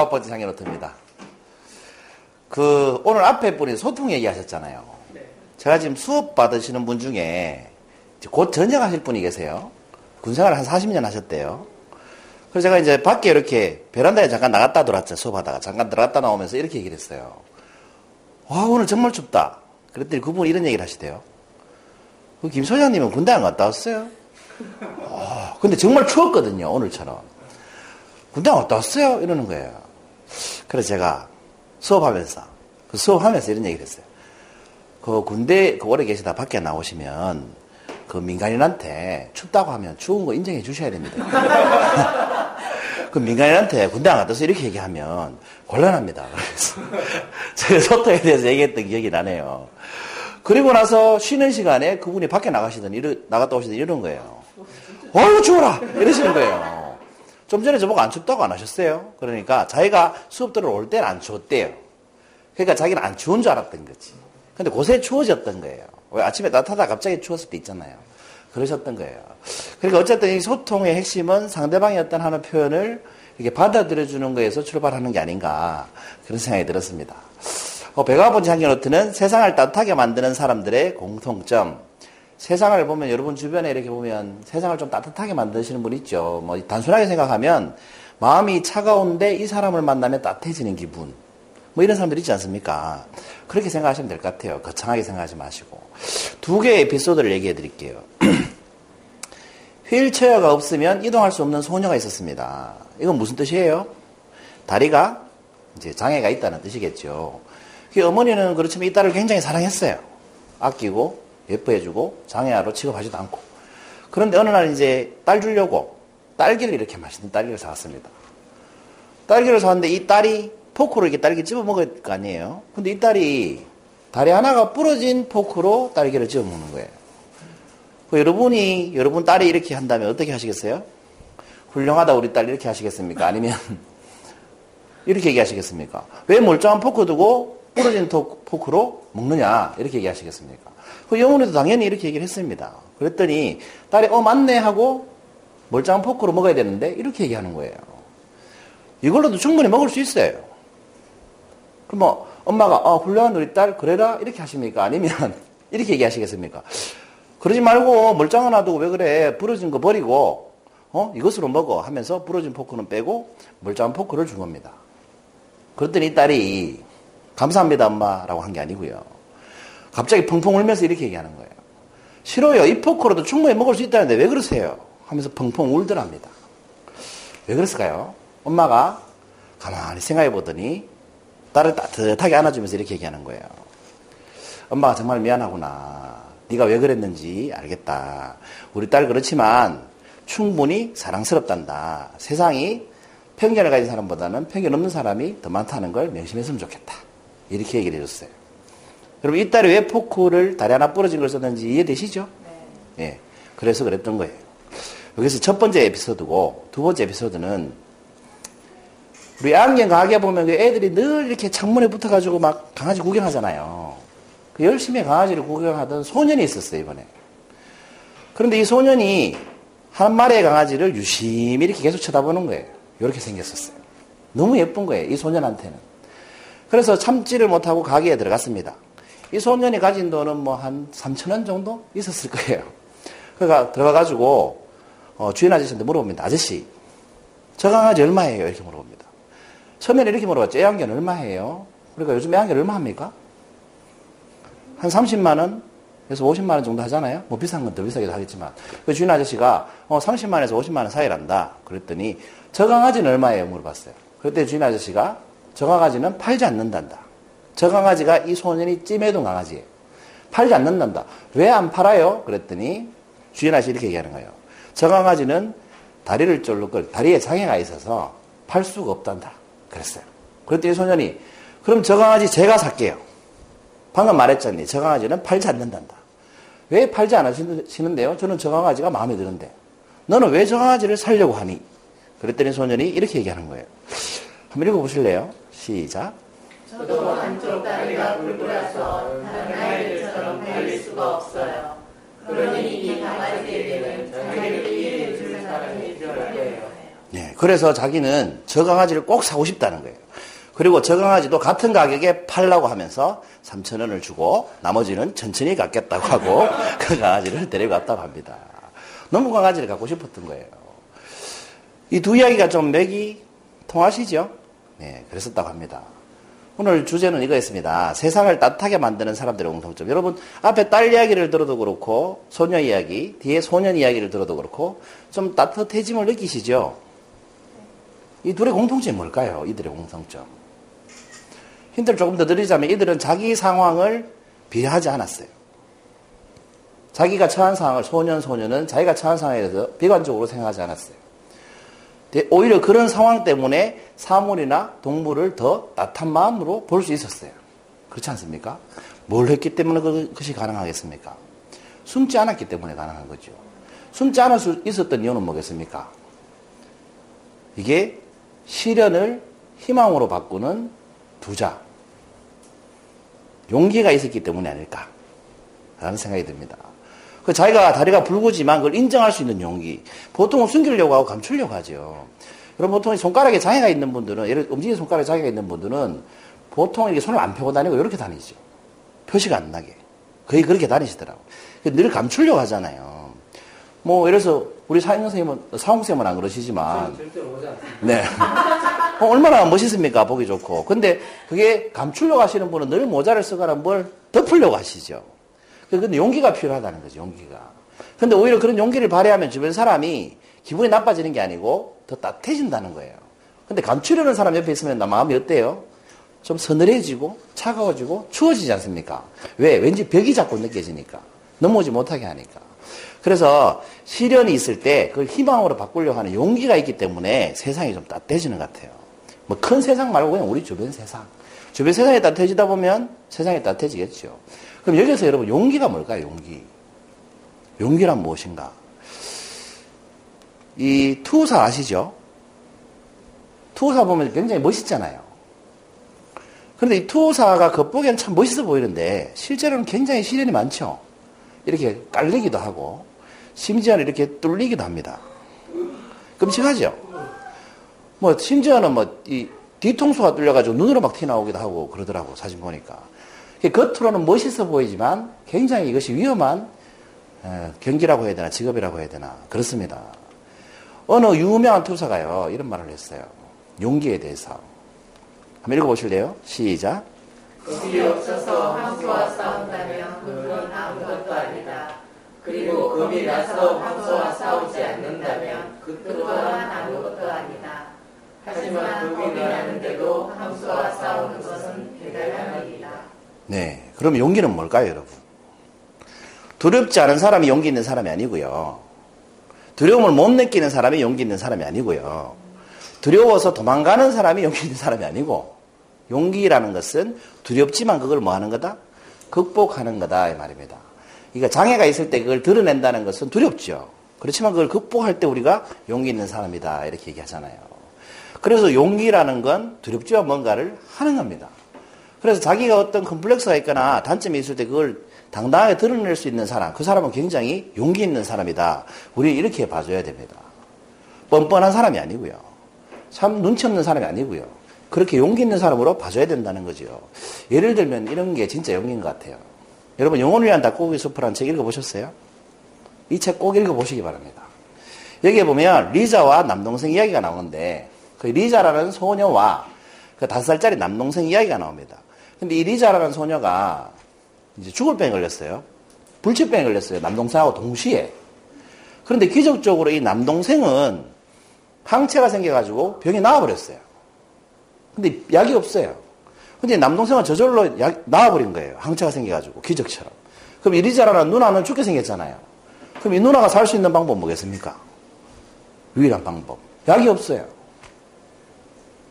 네, 109번째 상해노트입니다. 그, 오늘 앞에 분이 소통 얘기하셨잖아요. 제가 지금 수업 받으시는 분 중에 곧 전역하실 분이 계세요. 군생활 한 40년 하셨대요. 그래서 제가 이제 밖에 이렇게 베란다에 잠깐 나갔다 들어왔죠. 수업하다가. 잠깐 들어갔다 나오면서 이렇게 얘기를 했어요. 와, 오늘 정말 춥다. 그랬더니 그분이 이런 얘기를 하시대요. 그김 소장님은 군대 안 갔다 왔어요? 아, 근데 정말 추웠거든요. 오늘처럼. 군대 안 갔다 왔어요? 이러는 거예요. 그래서 제가 수업하면서, 그 수업하면서 이런 얘기를 했어요. 그 군대 그 오래 계시다 밖에 나오시면 그 민간인한테 춥다고 하면 추운 거 인정해 주셔야 됩니다. 그 민간인한테 군대 안 갔다 와서 이렇게 얘기하면 곤란합니다. 그래서 제가 소통에 대해서 얘기했던 기억이 나네요. 그리고 나서 쉬는 시간에 그분이 밖에 나가시더니 이러, 나갔다 오시더니 이런 거예요. 어우 추워라 이러시는 거예요. 좀 전에 저보고 안 춥다고 안 하셨어요? 그러니까 자기가 수업 들어올 때는 안 추웠대요. 그러니까 자기는 안 추운 줄 알았던 거지. 근데 곳에 추워졌던 거예요. 왜 아침에 따뜻하다 갑자기 추웠을 때 있잖아요. 그러셨던 거예요. 그러니까 어쨌든 이 소통의 핵심은 상대방이 어떤 하는 표현을 이렇게 받아들여주는 거에서 출발하는 게 아닌가 그런 생각이 들었습니다. 어, 백아버지 한겨노트는 세상을 따뜻하게 만드는 사람들의 공통점. 세상을 보면 여러분 주변에 이렇게 보면 세상을 좀 따뜻하게 만드시는 분 있죠. 뭐 단순하게 생각하면 마음이 차가운데 이 사람을 만나면 따뜻해지는 기분. 뭐 이런 사람들 있지 않습니까? 그렇게 생각하시면 될 것 같아요. 거창하게 생각하지 마시고. 두 개의 에피소드를 얘기해 드릴게요. 휠체어가 없으면 이동할 수 없는 소녀가 있었습니다. 이건 무슨 뜻이에요? 다리가 이제 장애가 있다는 뜻이겠죠. 그 어머니는 그렇지만 이 딸을 굉장히 사랑했어요. 아끼고 예뻐해주고 장애아로 취급하지도 않고. 그런데 어느 날 이제 딸 주려고 딸기를 이렇게 맛있는 딸기를 사왔습니다. 딸기를 사왔는데 이 딸이 포크로 이렇게 딸기 집어 먹을 거 아니에요. 근데 이 딸이 다리 하나가 부러진 포크로 딸기를 집어 먹는 거예요. 그 여러분이 여러분 딸이 이렇게 한다면 어떻게 하시겠어요? 훌륭하다 우리 딸 이렇게 하시겠습니까? 아니면 이렇게 얘기하시겠습니까? 왜 멀쩡한 포크 두고 부러진 포크로 먹느냐 이렇게 얘기하시겠습니까? 그 영혼에도 당연히 이렇게 얘기를 했습니다. 그랬더니 딸이 어 맞네 하고 멀쩡한 포크로 먹어야 되는데 이렇게 얘기하는 거예요. 이걸로도 충분히 먹을 수 있어요. 그럼 뭐 엄마가 어, 훌륭한 우리 딸 그래라 이렇게 하십니까? 아니면 이렇게 얘기하시겠습니까? 그러지 말고 멀쩡한 놔두고 왜 그래 부러진 거 버리고 어 이것으로 먹어 하면서 부러진 포크는 빼고 멀쩡한 포크를 준 겁니다. 그랬더니 딸이 감사합니다 엄마라고 한 게 아니고요. 갑자기 펑펑 울면서 이렇게 얘기하는 거예요. 싫어요. 이 포크로도 충분히 먹을 수 있다는데 왜 그러세요? 하면서 펑펑 울더랍니다. 왜 그랬을까요? 엄마가 가만히 생각해 보더니 딸을 따뜻하게 안아주면서 이렇게 얘기하는 거예요. 엄마가 정말 미안하구나. 네가 왜 그랬는지 알겠다. 우리 딸 그렇지만 충분히 사랑스럽단다. 세상이 편견을 가진 사람보다는 편견 없는 사람이 더 많다는 걸 명심했으면 좋겠다. 이렇게 얘기를 해줬어요. 여러분, 이 딸이 왜 포크를 다리 하나 부러진 걸 썼는지 이해되시죠? 네. 예. 그래서 그랬던 거예요. 여기서 첫 번째 에피소드고, 두 번째 에피소드는 우리 안경 가게 보면 그 애들이 늘 이렇게 창문에 붙어가지고 막 강아지 구경하잖아요. 그 열심히 강아지를 구경하던 소년이 있었어요, 이번에. 그런데 이 소년이 한 마리의 강아지를 유심히 이렇게 계속 쳐다보는 거예요. 이렇게 생겼었어요. 너무 예쁜 거예요, 이 소년한테는. 그래서 참지를 못하고 가게에 들어갔습니다. 이 소년이 가진 돈은 뭐 한 3천 원 정도 있었을 거예요. 그러니까 들어가가지고 어, 주인 아저씨한테 물어봅니다. 아저씨, 저 강아지 얼마예요? 이렇게 물어봅니다. 처음에는 이렇게 물어봤죠. 애완견 얼마예요? 그러니까 요즘 애완견 얼마 합니까? 한 30만원? 에서 50만 원 정도 하잖아요? 뭐 비싼 건 더 비싸기도 하겠지만. 그 주인 아저씨가 어, 30만 원에서 50만 원 사이란다. 그랬더니 저 강아지는 얼마예요? 물어봤어요. 그때 주인 아저씨가 저 강아지는 팔지 않는단다. 저 강아지가 이 소년이 찜해둔 강아지예요. 팔지 않는단다. 왜 안 팔아요? 그랬더니 주인 아저씨 이렇게 얘기하는 거예요. 저 강아지는 다리를 쫄르걸 다리에 장애가 있어서 팔 수가 없단다. 그랬어요. 그랬더니 소년이 그럼 저 강아지 제가 살게요. 방금 말했잖니. 저 강아지는 팔지 않는단다. 왜 팔지 않으시는데요? 저는 저 강아지가 마음에 드는데. 너는 왜 저 강아지를 살려고 하니? 그랬더니 소년이 이렇게 얘기하는 거예요. 한번 읽어보실래요? 시작. 저도 한쪽 다리가 불굴라서 다른 아이들처럼 달릴 수가 없어요. 그러니 이 강아지에게는 자기를 이해해 주는 사람이 필요해요. 네, 그래서 자기는 저 강아지를 꼭 사고 싶다는 거예요. 그리고 저 강아지도 같은 가격에 팔라고 하면서 3천 원을 주고 나머지는 천천히 갖겠다고 하고 그 강아지를 데려갔다고 합니다. 너무 강아지를 갖고 싶었던 거예요. 이 두 이야기가 좀 맥이 통하시죠? 네, 그랬었다고 합니다. 오늘 주제는 이거였습니다. 세상을 따뜻하게 만드는 사람들의 공통점. 여러분, 앞에 딸 이야기를 들어도 그렇고, 소녀 이야기, 뒤에 소년 이야기를 들어도 그렇고, 좀 따뜻해짐을 느끼시죠? 이 둘의 공통점이 뭘까요? 이들의 공통점. 힌트를 조금 더 드리자면 이들은 자기 상황을 비하하지 않았어요. 자기가 처한 상황을 소년, 소녀는 자기가 처한 상황에 대해서 비관적으로 생각하지 않았어요. 오히려 그런 상황 때문에 사물이나 동물을 더 따뜻한 마음으로 볼 수 있었어요. 그렇지 않습니까? 뭘 했기 때문에 그것이 가능하겠습니까? 숨지 않았기 때문에 가능한 거죠. 숨지 않을 수 있었던 이유는 뭐겠습니까? 이게 시련을 희망으로 바꾸는 두자. 용기가 있었기 때문이 아닐까. 라는 생각이 듭니다. 그 자기가 다리가 붉지만 그걸 인정할 수 있는 용기. 보통은 숨기려고 하고 감추려고 하죠. 그럼 보통 손가락에 장애가 있는 분들은, 예를 움직이는 손가락에 장애가 있는 분들은 보통 이렇게 손을 안 펴고 다니고 이렇게 다니죠. 표시가 안 나게. 거의 그렇게 다니시더라고요. 늘 감추려고 하잖아요. 뭐, 예를 들어서 우리 사형 선생님은, 사홍 선생님은 안 그러시지만. 네. 어, 얼마나 멋있습니까? 보기 좋고. 근데 그게 감추려고 하시는 분은 늘 모자를 쓰거나 뭘 덮으려고 하시죠. 근데 용기가 필요하다는 거죠, 용기가. 근데 오히려 그런 용기를 발휘하면 주변 사람이 기분이 나빠지는 게 아니고 더 따뜻해진다는 거예요. 근데 감추려는 사람 옆에 있으면 나 마음이 어때요? 좀 서늘해지고 차가워지고 추워지지 않습니까? 왜? 왠지 벽이 자꾸 느껴지니까. 넘어오지 못하게 하니까. 그래서 시련이 있을 때 그걸 희망으로 바꾸려고 하는 용기가 있기 때문에 세상이 좀 따뜻해지는 것 같아요. 뭐 큰 세상 말고 그냥 우리 주변 세상. 주변 세상이 따뜻해지다 보면 세상이 따뜻해지겠죠. 그럼 여기서 여러분 용기가 뭘까요? 용기. 용기란 무엇인가? 이 투사 아시죠? 투사 보면 굉장히 멋있잖아요. 그런데 이 투사가 겉보기엔 참 멋있어 보이는데 실제로는 굉장히 시련이 많죠. 이렇게 깔리기도 하고 심지어는 이렇게 뚫리기도 합니다. 끔찍하죠? 뭐 심지어는 뭐 이 뒤통수가 뚫려가지고 눈으로 막 튀나오기도 하고 그러더라고 사진 보니까. 겉으로는 멋있어 보이지만 굉장히 이것이 위험한 경기라고 해야 되나 직업이라고 해야 되나 그렇습니다. 어느 유명한 투사가요 이런 말을 했어요. 용기에 대해서 한번 읽어보실래요? 시작. 겁이 없어서 황소와 싸운다면 그건 아무것도 아니다. 그리고 겁이 나서 황소와 싸우지 않는다면 그 또한 아무것도 아니다. 하지만 겁이 나는데도 황소와 싸우는 것은 대단한 일이다. 네. 그럼 용기는 뭘까요, 여러분? 두렵지 않은 사람이 용기 있는 사람이 아니고요. 두려움을 못 느끼는 사람이 용기 있는 사람이 아니고요. 두려워서 도망가는 사람이 용기 있는 사람이 아니고, 용기라는 것은 두렵지만 그걸 뭐 하는 거다? 극복하는 거다, 이 말입니다. 그러니까 장애가 있을 때 그걸 드러낸다는 것은 두렵죠. 그렇지만 그걸 극복할 때 우리가 용기 있는 사람이다, 이렇게 얘기하잖아요. 그래서 용기라는 건 두렵지만 뭔가를 하는 겁니다. 그래서 자기가 어떤 컴플렉스가 있거나 단점이 있을 때 그걸 당당하게 드러낼 수 있는 사람, 그 사람은 굉장히 용기 있는 사람이다. 우리 이렇게 봐줘야 됩니다. 뻔뻔한 사람이 아니고요. 참 눈치 없는 사람이 아니고요. 그렇게 용기 있는 사람으로 봐줘야 된다는 거죠. 예를 들면 이런 게 진짜 용기인 것 같아요. 여러분 영혼을 위한 닭고기 수프라는 책 읽어보셨어요? 이 책 꼭 읽어보시기 바랍니다. 여기에 보면 리자와 남동생 이야기가 나오는데 그 리자라는 소녀와 그 다섯 살짜리 남동생 이야기가 나옵니다. 근데 이 리자라는 소녀가 이제 죽을 병에 걸렸어요. 불치병에 걸렸어요. 남동생하고 동시에. 그런데 기적적으로 이 남동생은 항체가 생겨가지고 병이 나와버렸어요. 근데 약이 없어요. 근데 남동생은 저절로 약, 나와버린 거예요. 항체가 생겨가지고, 기적처럼. 그럼 이 리자라는 누나는 죽게 생겼잖아요. 그럼 이 누나가 살 수 있는 방법 뭐겠습니까? 유일한 방법. 약이 없어요.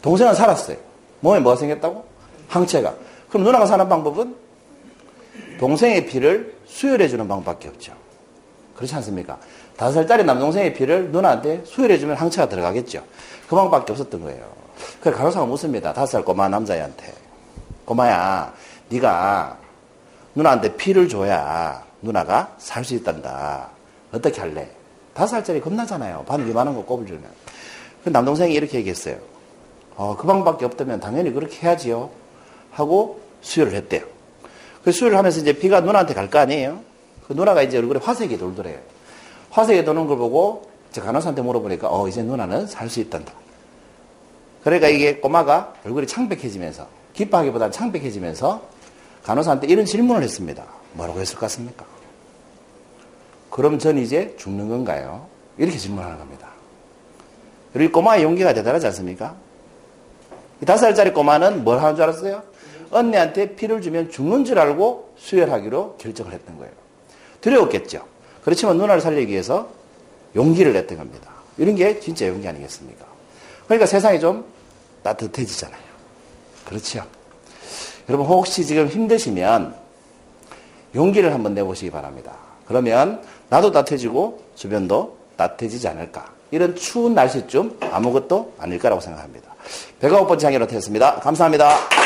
동생은 살았어요. 몸에 뭐가 생겼다고? 항체가. 그럼 누나가 사는 방법은 동생의 피를 수혈해주는 방법밖에 없죠. 그렇지 않습니까? 다섯 살짜리 남동생의 피를 누나한테 수혈해주면 항체가 들어가겠죠. 그 방법밖에 없었던 거예요. 그래서 간호사가 묻습니다. 다섯 살 꼬마 남자애한테. 꼬마야, 네가 누나한테 피를 줘야 누나가 살 수 있단다. 어떻게 할래? 다섯 살짜리 겁나잖아요. 바늘 이만한 거 꼽을 주면. 그 남동생이 이렇게 얘기했어요. 어, 그 방법밖에 없다면 당연히 그렇게 해야지요. 하고 수혈을 했대요. 그 수혈을 하면서 이제 피가 누나한테 갈 거 아니에요? 그 누나가 이제 얼굴에 화색이 돌더래요. 화색이 도는 걸 보고 제 간호사한테 물어보니까 어, 이제 누나는 살 수 있단다. 그러니까 이게 꼬마가 얼굴이 창백해지면서 기뻐하기보다는 창백해지면서 간호사한테 이런 질문을 했습니다. 뭐라고 했을 것 같습니까? 그럼 전 이제 죽는 건가요? 이렇게 질문하는 겁니다. 그리고 꼬마의 용기가 대단하지 않습니까? 다섯 살짜리 꼬마는 뭘 하는 줄 알았어요? 언니한테 피를 주면 죽는 줄 알고 수혈하기로 결정을 했던 거예요. 두려웠겠죠. 그렇지만 누나를 살리기 위해서 용기를 냈던 겁니다. 이런 게 진짜 용기 아니겠습니까? 그러니까 세상이 좀 따뜻해지잖아요. 그렇죠. 여러분 혹시 지금 힘드시면 용기를 한번 내보시기 바랍니다. 그러면 나도 따뜻해지고 주변도 따뜻해지지 않을까. 이런 추운 날씨쯤 아무것도 아닐 거라고 생각합니다. 배가 고픈 장애로 되었습니다. 감사합니다.